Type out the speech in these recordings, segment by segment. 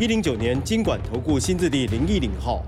一零九年经管投顾新字地零一零号。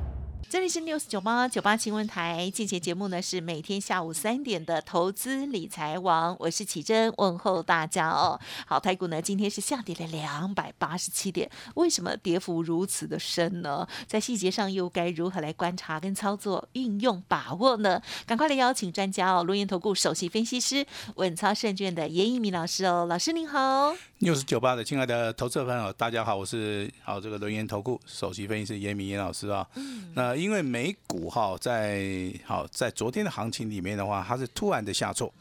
这里是 News 九八九八新闻台，进行节目呢是每天下午三点的投资理财王，我是启珍，问候大家哦。好，台股呢今天是下跌了两百八十七点，为什么跌幅如此的深呢？在细节上又该如何来观察跟操作、运用把握呢？赶快来邀请专家哦，龙岩投顾首席分析师稳操胜券的严一鸣老师哦，老师您好。News 九八的亲爱的投资者朋友，大家好，我是好这个轮岩投顾首席分析师严明严老师啊。那因为美股哈在好在昨天的行情里面的话，它是突然的下挫，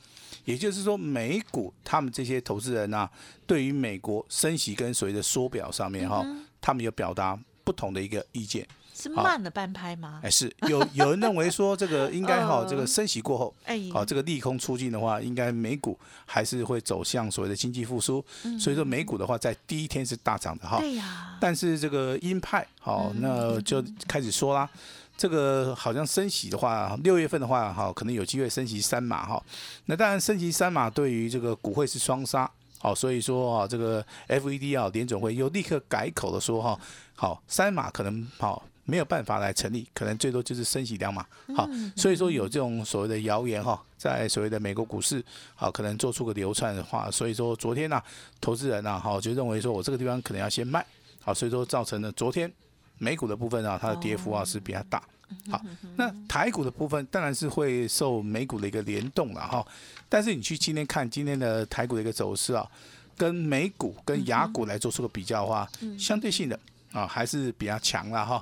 也就是说美股他们这些投资人呐，对于美国升息跟所谓的缩表上面哈，他们有表达不同的一个意见。是慢了半拍吗？哎，是有有人认为说这个应该哈，这个升息过后，哎，好这个利空出尽的话，应该美股还是会走向所谓的经济复苏。所以说美股的话，在第一天是大涨的哈。对呀。但是这个鹰派好，那就开始说啦，这个好像升息的话，六月份的话哈，可能有机会升息三码哈。那当然升息三码对于这个股会是双杀，好，所以说啊，这个 FED 啊联总会又立刻改口的说哈，好三码可能好。没有办法来成立，可能最多就是升息两码，好，所以说有这种所谓的谣言哈，在所谓的美国股市，好，可能做出个流窜的话，所以说昨天呢，投资人呢，好，就认为说我这个地方可能要先卖，好，所以说造成了昨天美股的部分啊，它的跌幅啊是比较大，好，那台股的部分当然是会受美股的一个联动了哈，但是你去今天看今天的台股的一个走势啊，跟美股跟雅股来做出个比较的话，相对性的。啊，还是比较强了哈。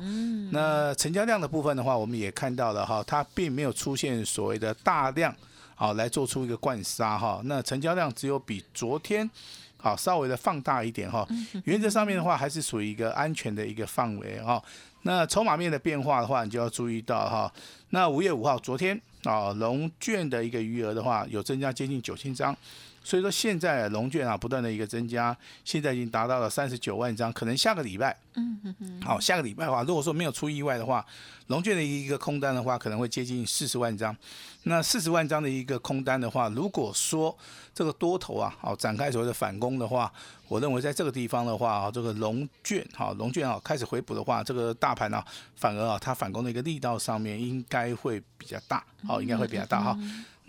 那成交量的部分的话，我们也看到了哈，它并没有出现所谓的大量啊来做出一个灌杀哈。那成交量只有比昨天好稍微的放大一点哈。原则上面的话，还是属于一个安全的一个范围哈。那筹码面的变化的话，你就要注意到哈。那五月五号昨天啊，龙券的一个余额的话，有增加接近九千张。所以说现在龙卷啊不断的一个增加，现在已经达到了三十九万张，可能下个礼拜，嗯嗯嗯，好，下个礼拜的话，如果说没有出意外的话，龙卷的一个空单的话，可能会接近四十万张。那四十万张的一个空单的话，如果说这个多头啊，好展开所谓的反攻的话，我认为在这个地方的话啊，这个龙卷哈，龙卷啊开始回补的话，这个大盘啊，反而啊它反攻的一个力道上面应该会比较大，好，应该会比较大哈。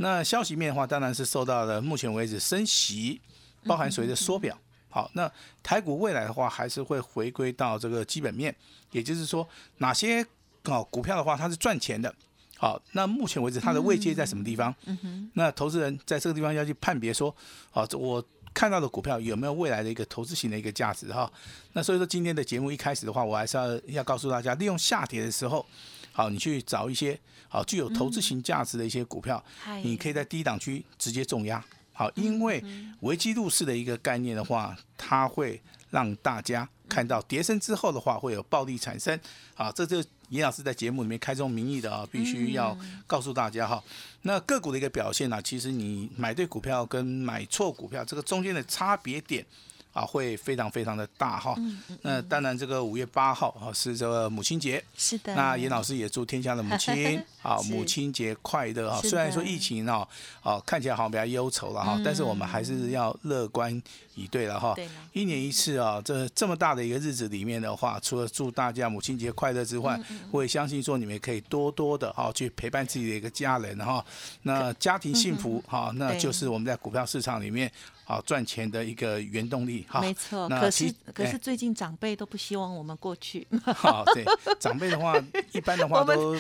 那消息面的话，当然是受到了目前为止升息，包含所谓的缩表。好，那台股未来的话，还是会回归到这个基本面，也就是说，哪些哦股票的话，它是赚钱的。好，那目前为止它的位阶在什么地方？那投资人在这个地方要去判别说，好，我看到的股票有没有未来的一个投资型的一个价值哈？那所以说今天的节目一开始的话，我还是要要告诉大家，利用下跌的时候。好，你去找一些好具有投资型价值的一些股票，你可以在低档区直接重压。好，因为危机入市的一个概念的话，它会让大家看到跌升之后的话会有暴利产生。好，这就严老师在节目里面开宗明义的啊，必须要告诉大家哈。那个股的一个表现呢，其实你买对股票跟买错股票这个中间的差别点。啊，会非常非常的大哈。那当然，这个五月八号啊是这个母亲节。是的。那严老师也祝天下的母亲 啊母亲节快乐哈！虽然说疫情啊啊看起来好像比较忧愁了哈，但是我们还是要乐观以对了哈。一年一次啊，这这么大的一个日子里面的话，除了祝大家母亲节快乐之外，我也相信说你们可以多多的啊去陪伴自己的一个家人哈。那家庭幸福哈，那就是我们在股票市场里面。好赚钱的一个原动力，哈，没错。可是可是最近长辈都不希望我们过去。好，对，长辈的话，一般的话都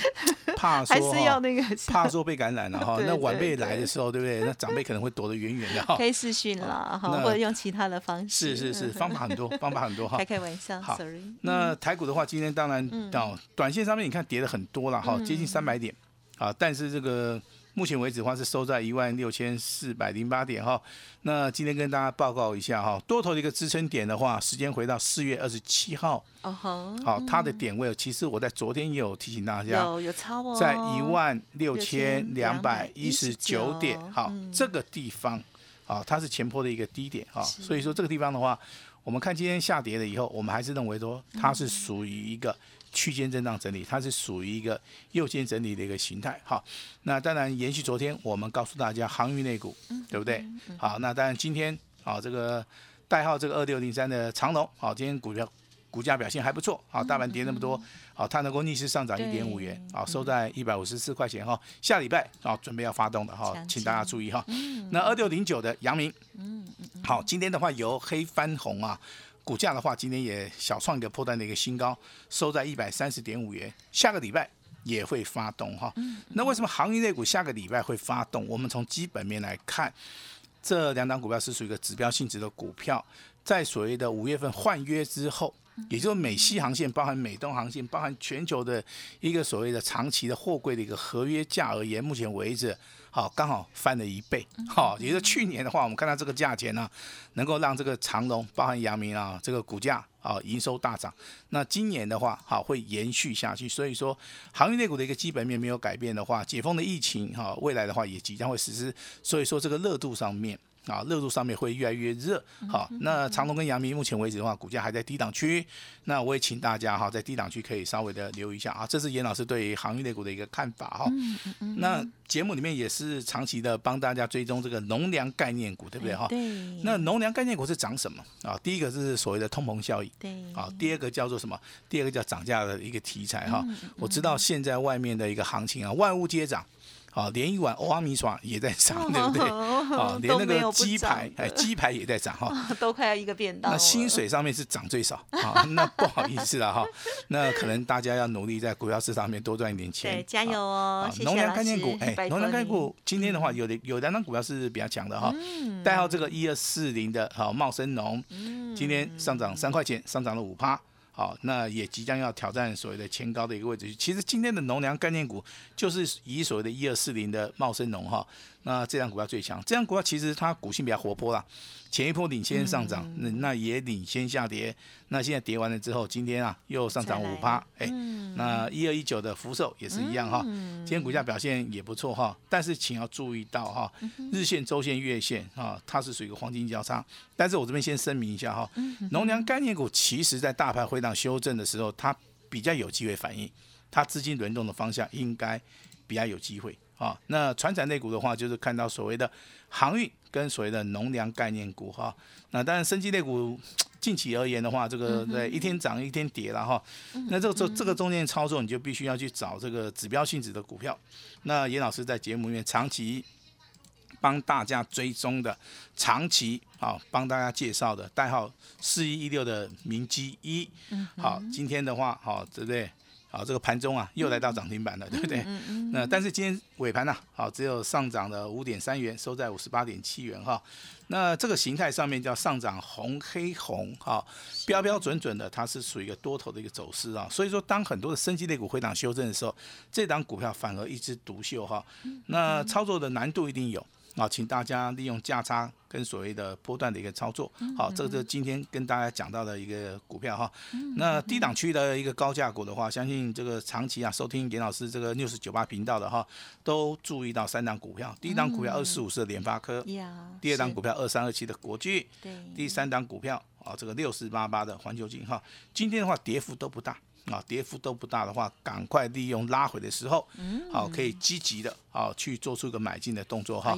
怕说，还是要那个怕说被感染了 哈。那晚辈来的时候，对不对？那长辈可能会躲得远远的哈。可以视讯了哈，或者用其他的方式。是是是，方法很多，方法很多哈。开开玩笑，sorry。那台股的话，今天当然到短线上面，你看跌了很多了哈，接近三百点啊。但是这个目前为止的话是收在一万六千四百零八点哈。那今天跟大家报告一下哈，多头的一个支撑点的话，时间回到四月二十七号，哦吼，好，它的点位其实我在昨天也有提醒大家，有有超哦，在一万六千两百一十九点，好，嗯。这个地方，啊，它是前坡的一个低点哈，所以说这个地方的话，我们看今天下跌了以后，我们还是认为说它是属于一个区间震荡整理，它是属于一个右肩整理的一个形态，好，那当然延续昨天我们告诉大家航运类股，对不对？好，那当然今天啊，这个代号这个二六零三的长龙，好，今天股票。股价表现还不错，好，大盘跌那么多，好，它能够逆势上涨一点五元，好，收在一百五十四块钱哈。下礼拜啊，准备要发动的哈，请大家注意哈。嗯那二六零九的阳明，好，今天的话由黑翻红啊，股价的话今天也小创一个破断的一个新高，收在一百三十点五元。下个礼拜也会发动哈。那为什么行业类股下个礼拜会发动？我们从基本面来看，这两档股票是属于一个指标性质的股票，在所谓的五月份换约之后。也就是美西航线，包含美东航线，包含全球的一个所谓的长期的货柜的一个合约价而言，目前为止，好刚好翻了一倍，好，也就是去年的话，我们看到这个价钱呢，能够让这个长隆，包含阳明啊，这个股价啊营收大涨。那今年的话，好会延续下去，所以说航运类股的一个基本面没有改变的话，解封的疫情哈，未来的话也即将会实施，所以说这个热度上面。啊，热度上面会越来越热。好，那长隆跟阳明目前为止的话，股价还在低档区。那我也请大家哈，在低档区可以稍微的留意一下啊。这是严老师对于航运类股的一个看法哈。那节目里面也是长期的帮大家追踪这个农粮概念股，对不对哈？对，那农粮概念股是涨什么啊？第一个是所谓的通膨效益。对，啊，第二个叫做什么？第二个叫涨价的一个题材哈。我知道现在外面的一个行情啊，万物皆涨。好，连一碗欧阿米爽也在涨，对不对？啊，连那个鸡排，哎，鸡排也在涨哈。都快要一个便当。那薪水上面是涨最少啊，那不好意思了哈。那可能大家要努力在股票市场上面多赚一点钱。对，加油哦！农粮概念股，哎，农粮概念股今天的话，有的有两张股票是比较强的哈。代号这个一二四零的，好茂生农，今天上涨三块钱，上涨了五趴。好，那也即将要挑战所谓的前高的一个位置。其实今天的农粮概念股就是以所谓的一二四零的茂生农哈，那这张股票最强。这张股票其实它股性比较活泼啦，前一波领先上涨，那那也领先下跌。那现在跌完了之后，今天啊又上涨五趴，哎，那一二一九的福寿也是一样哈，今天股价表现也不错哈。但是请要注意到哈，日线、周线、月线啊，它是属于一个黄金交叉。但是我这边先声明一下哈，农粮概念股其实在大盘回档修正的时候，它比较有机会反应，它资金轮动的方向应该比较有机会啊。那船产类股的话，就是看到所谓的航运跟所谓的农粮概念股哈。那当然，生机类股近期而言的话，这个对一天涨一天跌了哈。那这个这这个中间操作，你就必须要去找这个指标性质的股票。那严老师在节目里面长期帮大家追踪的，长期啊帮大家介绍的代号四一一六的明基一，好，今天的话好对不对？好，这个盘中啊又来到涨停板了，对不对？那但是今天尾盘呢、好只有上涨了五点三元，收在五十八点七元哈。那这个形态上面叫上涨红黑红哈，标标准准的，它是属于一个多头的一个走势啊。所以说，当很多的升级类股回档修正的时候，这档股票反而一枝独秀哈。那操作的难度一定有。啊，请大家利用价差跟所谓的波段的一个操作，好，这个是今天跟大家讲到的一个股票哈。那低档区的一个高价股的话，相信这个长期啊收听严老师这个六十九八频道的哈，都注意到三档股票。第一档股票二四五四的联发科，第二档股票二三二七的国巨，第三档股票啊这个六四八八的环球金哈。今天的话跌幅都不大。啊，跌幅都不大的话，赶快利用拉回的时候，好，可以积极的啊去做出一个买进的动作哈。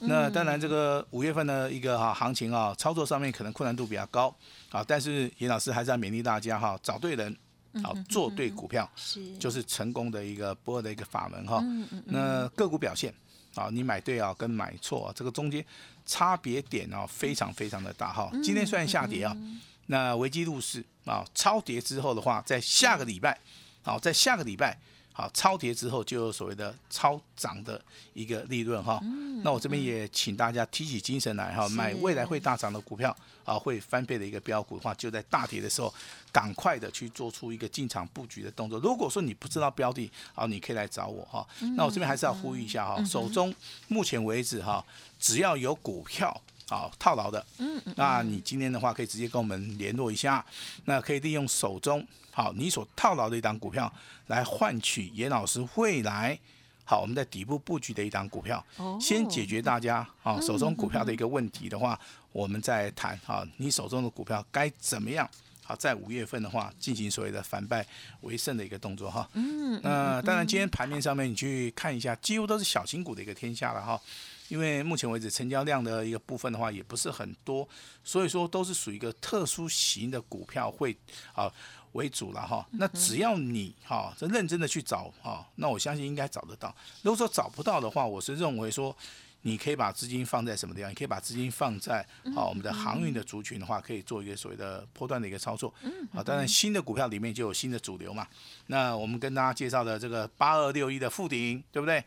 那当然，这个五月份的一个哈行情啊，操作上面可能困难度比较高啊，但是严老师还是要勉励大家哈，找对人，好做对股票是，就是成功的一个不二的一个法门哈。那个股表现啊，你买对啊跟买错啊，这个中间差别点啊非常非常的大哈。今天虽然下跌啊。那危机入市啊，超跌之后的话，在下个礼拜，好，在下个礼拜，好，超跌之后就有所谓的超涨的一个利润哈。那我这边也请大家提起精神来哈，买未来会大涨的股票啊，会翻倍的一个标股的话，就在大跌的时候，赶快的去做出一个进场布局的动作。如果说你不知道标的好，你可以来找我哈。那我这边还是要呼吁一下哈，手中目前为止哈，只要有股票。好套牢的，嗯，那你今天的话可以直接跟我们联络一下，那可以利用手中好你所套牢的一档股票来换取严老师未来好我们在底部布局的一档股票，先解决大家啊手中股票的一个问题的话，我们再谈啊你手中的股票该怎么样好在五月份的话进行所谓的反败为胜的一个动作哈，嗯，那当然今天盘面上面你去看一下，几乎都是小型股的一个天下了哈。因为目前为止成交量的一个部分的话也不是很多，所以说都是属于一个特殊型的股票会啊为主了哈。那只要你哈这认真的去找哈，那我相信应该找得到。如果说找不到的话，我是认为说你可以把资金放在什么地方？你可以把资金放在啊我们的航运的族群的话，可以做一个所谓的波段的一个操作。啊，当然新的股票里面就有新的主流嘛。那我们跟大家介绍的这个八二六一的附顶，对不对？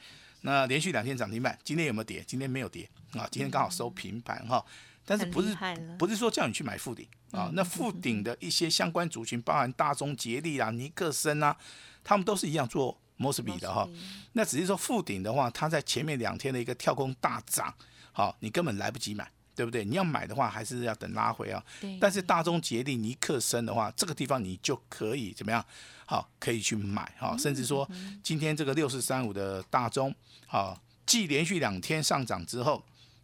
那连续两天涨停板，今天有没有跌？今天没有跌啊，今天刚好收平盘哈。但是不是不是说叫你去买附顶啊？那附顶的一些相关族群，包含大中捷力啊、尼克森啊，他们都是一样做摩斯比的哈。那只是说附顶的话，它在前面两天的一个跳空大涨，好，你根本来不及买。对不对？你要买的话，还是要等拉回啊。但是大中捷力尼克森的话，这个地方你就可以怎么样？好，可以去买哈。甚至说，今天这个六四三五的大中，好，继连续两天上涨之后，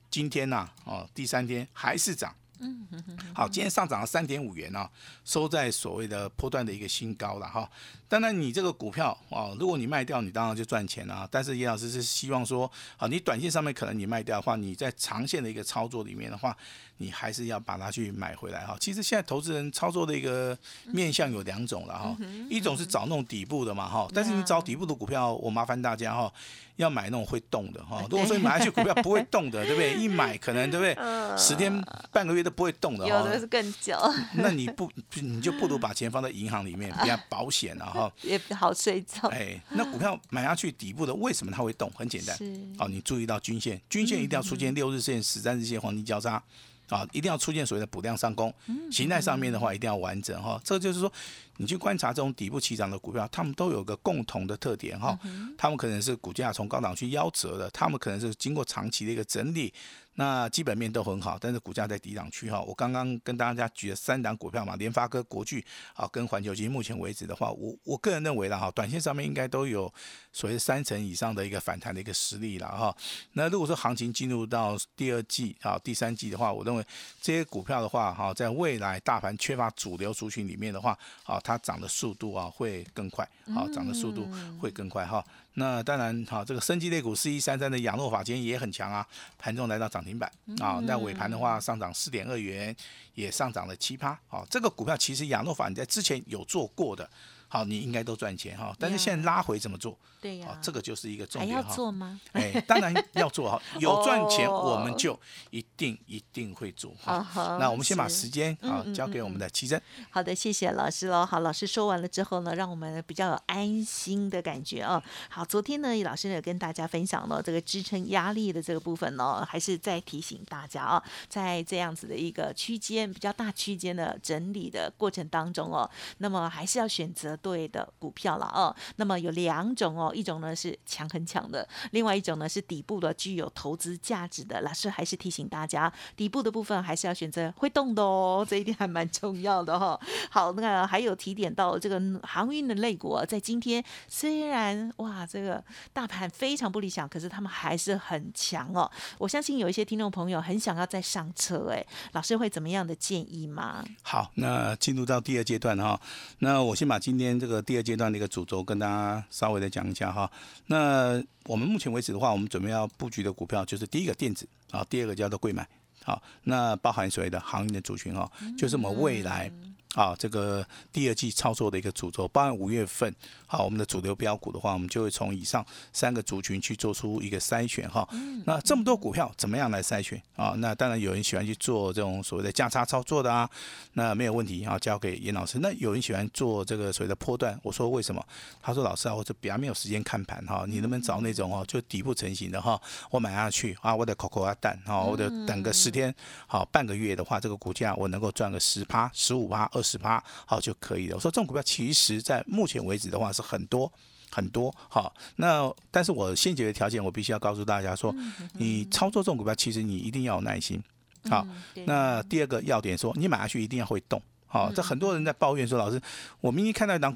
今天呢，哦，第三天还是涨。嗯，好，今天上涨了三点五元啊，收在所谓的波段的一个新高了哈。当然，你这个股票啊，如果你卖掉，你当然就赚钱了。但是叶老师是希望说，啊，你短线上面可能你卖掉的话，你在长线的一个操作里面的话。你还是要把它去买回来哈。其实现在投资人操作的一个面向有两种了哈，一种是找那种底部的嘛哈。但是你找底部的股票，我麻烦大家哈，要买那种会动的哈。如果说你买下去股票不会动的，对不对？一买可能对不对？十天半个月都不会动的哈。有的是更久。那你不你就不如把钱放在银行里面 比较保险了哈。也好睡觉。哎，那股票买下去底部的为什么它会动？很简单，哦，你注意到均线，均线一定要出现六日线、十三日线黄金交叉。啊，一定要出现所谓的补量上攻，形态上面的话一定要完整哈。这就是说，你去观察这种底部起涨的股票，他们都有个共同的特点哈。他们可能是股价从高档去夭折的，他们可能是经过长期的一个整理。那基本面都很好，但是股价在低档区哈。我刚刚跟大家举了三档股票嘛，联发科、国巨啊，跟环球金。目前为止的话，我我个人认为啦哈，短线上面应该都有所谓三成以上的一个反弹的一个实力了哈。那如果说行情进入到第二季啊、第三季的话，我认为这些股票的话哈，在未来大盘缺乏主流族群里面的话，啊，它涨的速度啊会更快，啊，涨的速度会更快哈。那当然，哈，这个升级类股四一三三的亚诺法今天也很强啊，盘中来到涨停板啊，那尾盘的话上涨四点二元，也上涨了七趴，啊，这个股票其实亚诺法你在之前有做过的。好，你应该都赚钱哈，但是现在拉回怎么做？对呀，这个就是一个重点要做吗？哎，当然要做哈，有赚钱我们就一定一定会做哈。那我们先把时间啊交给我们的奇珍。好的，谢谢老师喽。好，老师说完了之后呢，让我们比较有安心的感觉啊。好，昨天呢，老师也跟大家分享了这个支撑压力的这个部分呢，还是在提醒大家啊，在这样子的一个区间比较大区间的整理的过程当中哦，那么还是要选择。对的股票了哦，那么有两种哦，一种呢是强很强的，另外一种呢是底部的具有投资价值的。老师还是提醒大家，底部的部分还是要选择会动的哦，这一点还蛮重要的哈。好，那还有提点到这个航运的类股，在今天虽然哇这个大盘非常不理想，可是他们还是很强哦。我相信有一些听众朋友很想要再上车，哎，老师会怎么样的建议吗？好，那进入到第二阶段哈，那我先把今天。这个第二阶段的一个主轴跟大家稍微的讲一下哈。那我们目前为止的话，我们准备要布局的股票就是第一个电子啊，第二个叫做贵买。好，那包含所谓的行业的族群哈，就是我们未来啊，这个第二季操作的一个主轴，包含五月份，好，我们的主流标股的话，我们就会从以上三个族群去做出一个筛选哈。那这么多股票，怎么样来筛选啊？那当然有人喜欢去做这种所谓的价差操作的啊，那没有问题啊，交给严老师。那有人喜欢做这个所谓的波段，我说为什么？他说老师啊，我这比较没有时间看盘哈，你能不能找那种哦，就底部成型的哈，我买下去啊，我得口口啊蛋哈，我得等个十天好半个月的话，这个股价我能够赚个十趴、十五趴、二十趴，好就可以了。我说这种股票其实在目前为止的话是很多很多，好，那但是我先决的条件，我必须要告诉大家说，你操作这种股票，其实你一定要有耐心。好，那第二个要点说，你买下去一定要会动。好，这很多人在抱怨说，老师，我明明看到一档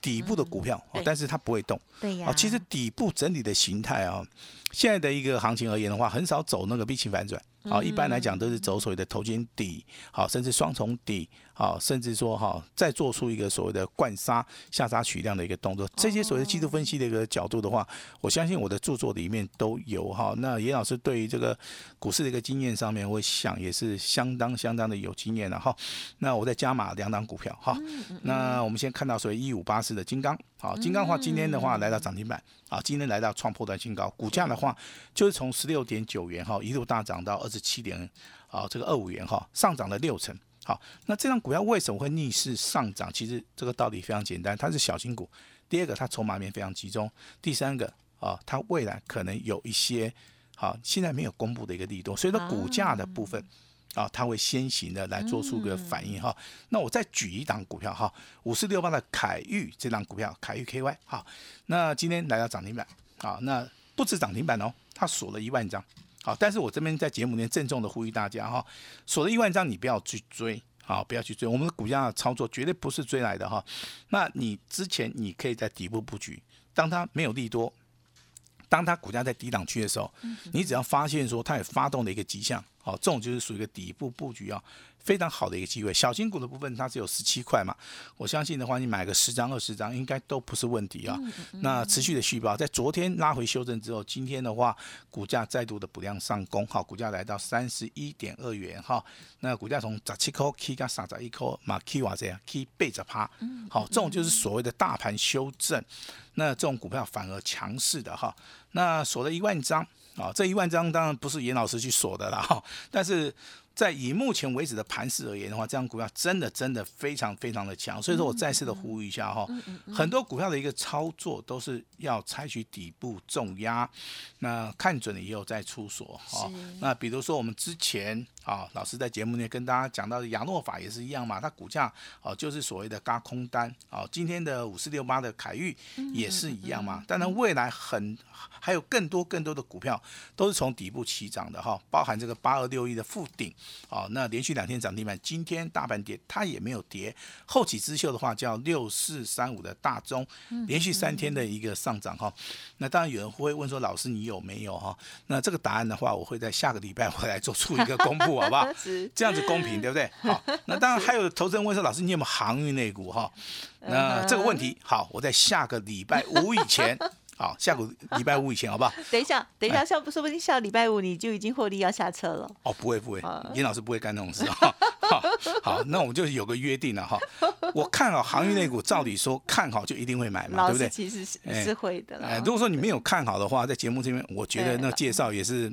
底部的股票，但是它不会动。对呀，其实底部整理的形态啊，现在的一个行情而言的话，很少走那个 V 型反转。好，一般来讲都是走所谓的头肩底，好，甚至双重底，好，甚至说哈，再做出一个所谓的灌杀下杀取量的一个动作。这些所谓的技术分析的一个角度的话，我相信我的著作里面都有哈。那严老师对于这个股市的一个经验上面，我想也是相当相当的有经验了哈。那我再加码两档股票哈。那我们先看到所谓一五八四的金刚，好，金刚的话今天的话来到涨停板，啊，今天来到创破断新高，股价的话就是从十六点九元哈一路大涨到二十。七点啊，这个二五元哈，上涨了六成。好，那这张股票为什么会逆势上涨？其实这个道理非常简单，它是小型股。第二个，它筹码面非常集中。第三个啊，它未来可能有一些好，现在没有公布的一个利多，所以说股价的部分，它会先行的来做出个反应哈。那我再举一档股票哈，五四六八的凯域这档股票，凯域 KY 哈，那今天来到涨停板啊，那不止涨停板哦，它锁了一万张。好，但是我这边在节目里面郑重的呼吁大家哈，锁了一万张，你不要去追，好，不要去追，我们的股价的操作绝对不是追来的哈。那你之前你可以在底部布局，当它没有利多，当它股价在低档区的时候，你只要发现说它有发动的一个迹象，好，这种就是属于一个底部布局啊。非常好的一个机会，小金股的部分它只有十七块嘛，我相信的话，你买个十张二十张应该都不是问题啊。那持续的续报，在昨天拉回修正之后，今天的话股价再度的补量上攻，好，股价来到三十一点二元哈。那股价从十七块 K 加三十一块，马 K 瓦这样 K 背着趴，好，这种就是所谓的大盘修正，那这种股票反而强势的哈。那锁了一万张啊，这一万张当然不是严老师去锁的啦哈，但是。在以目前为止的盘势而言的话，这张股票真的真的非常非常的强，所以说我再次的呼吁一下哈，很多股票的一个操作都是要采取底部重压，那看准了以后再出手哈。那比如说我们之前啊，老师在节目内跟大家讲到的亚诺法也是一样嘛，它股价啊就是所谓的嘎空单啊，今天的五四六八的凯域也是一样嘛，当然未来很还有更多更多的股票都是从底部起涨的哈，包含这个八二六一的附顶。哦，那连续两天涨停板，今天大盘跌，它也没有跌。后起之秀的话叫六四三五的大中，连续三天的一个上涨哈。那当然有人会问说，老师你有没有哈？那这个答案的话，我会在下个礼拜回来做出一个公布，好不好？这样子公平，对不对？好，那当然还有投资人问说，老师你有没有航运类股哈？那这个问题好，我在下个礼拜五以前。好，下个礼拜五以前好不好？等一下，等一下，下不说不定下礼拜五你就已经获利要下车了。哦，不会不会，严老师不会干那种事哈。好，好，那我们就有个约定了哈。我看好航运类股，照理说看好就一定会买嘛，对不对？其实是是会的。哎，如果说你没有看好的话，在节目这边，我觉得那介绍也是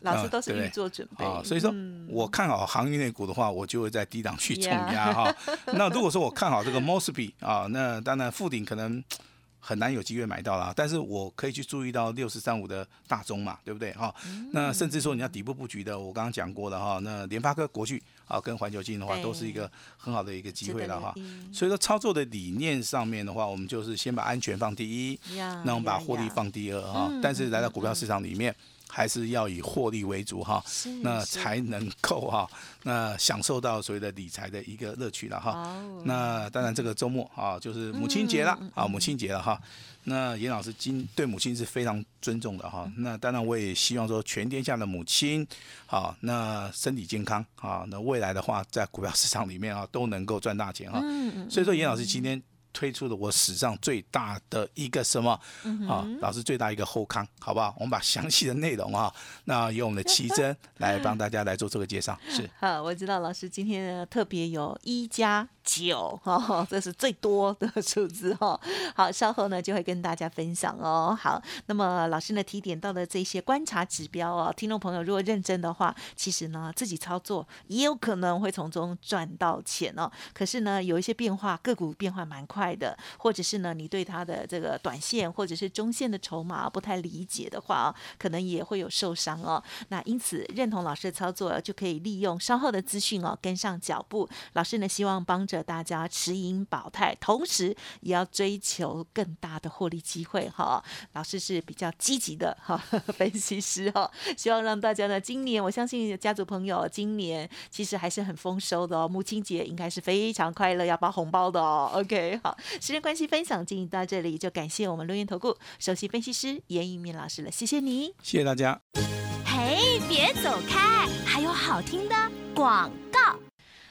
老师都是预做准备啊。所以说我看好航运类股的话，我就会在低档去冲压哈。那如果说我看好这个 Mosby 啊，那当然附顶可能。很难有机会买到啦，但是我可以去注意到六四三五的大中嘛，对不对哈？那甚至说你要底部布局的，我刚刚讲过了哈。那联发科、国巨啊，跟环球金的话，都是一个很好的一个机会了哈。所以说操作的理念上面的话，我们就是先把安全放第一，那我们把获利放第二哈。但是来到股票市场里面。还是要以获利为主哈，那才能够哈，那享受到所谓的理财的一个乐趣了哈。那当然这个周末啊，就是母亲节了啊，母亲节了哈。那严老师今对母亲是非常尊重的哈。那当然我也希望说全天下的母亲好，那身体健康啊，那未来的话在股票市场里面啊都能够赚大钱哈。所以说严老师今天。推出了我史上最大的一个什么啊？老师最大一个后康，好不好？我们把详细的内容啊，那由我们的奇珍来帮大家来做这个介绍。是 好，我知道老师今天特别有一加九哦，这是最多的数字哦。好，稍后呢就会跟大家分享哦。好，那么老师呢提点到的这些观察指标哦，听众朋友如果认真的话，其实呢自己操作也有可能会从中赚到钱哦。可是呢有一些变化，个股变化蛮快的，或者是呢你对它的这个短线或者是中线的筹码不太理解的话可能也会有受伤哦。那因此认同老师的操作，就可以利用稍后的资讯哦跟上脚步。老师呢希望帮着大家持盈保泰，同时也要追求更大的获利机会哈。老师是比较积极的哈 分析师哈，希望让大家呢今年我相信家族朋友今年其实还是很丰收的哦，母亲节应该是非常快乐要包红包的哦。OK 好，时间关系分享进行到这里，就感谢我们录音投顾首席分析师严一鸣老师了，谢谢你，谢谢大家。嘿，别走开，还有好听的广告。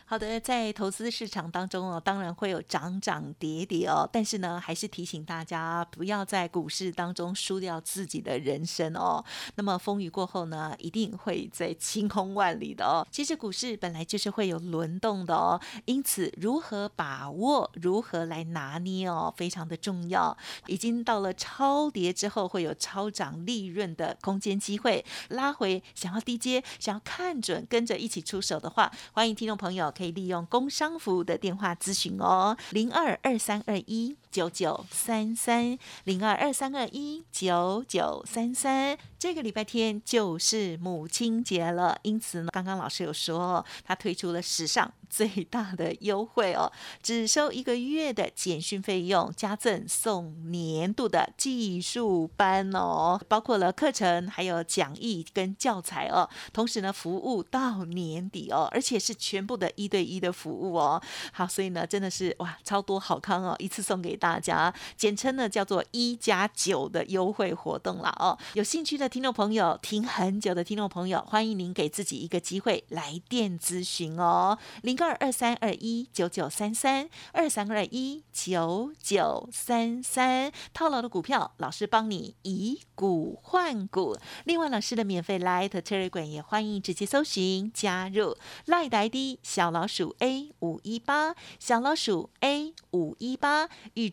好的，在投资市场当中哦，当然会有涨涨跌跌哦，但是呢，还是提醒大家不要在股市当中输掉自己的人生哦。那么风雨过后呢，一定会在晴空万里的哦。其实股市本来就是会有轮动的哦，因此如何把握，如何来拿捏哦，非常的重要。已经到了超跌之后，会有超涨利润的空间机会，拉回想要低接，想要看准，跟着一起出手的话，欢迎听众朋友。可以利用工商服务的电话咨询哦，零二二三二一。九九三三，零二二三二一九九三三。这个礼拜天就是母亲节了，因此呢，刚刚老师有说，他推出了史上最大的优惠哦，只收一个月的简讯费用，加赠送年度的技术班哦，包括了课程、还有讲义跟教材哦，同时呢，服务到年底哦，而且是全部的一对一的服务哦。好，所以呢，真的是哇，超多好康哦，一次送给大家，简称呢叫做一加九的优惠活动了哦，有兴趣的。听众朋友，听很久的听众朋友，欢迎您给自己一个机会来电咨询哦，零二二三二一九九三三二三二一九九三三，套牢的股票，老师帮你以股换股。另外，老师的免费 Light Telegram 也欢迎直接搜寻加入 Light ID 小老鼠 A 五一八小老鼠 A 五一八，预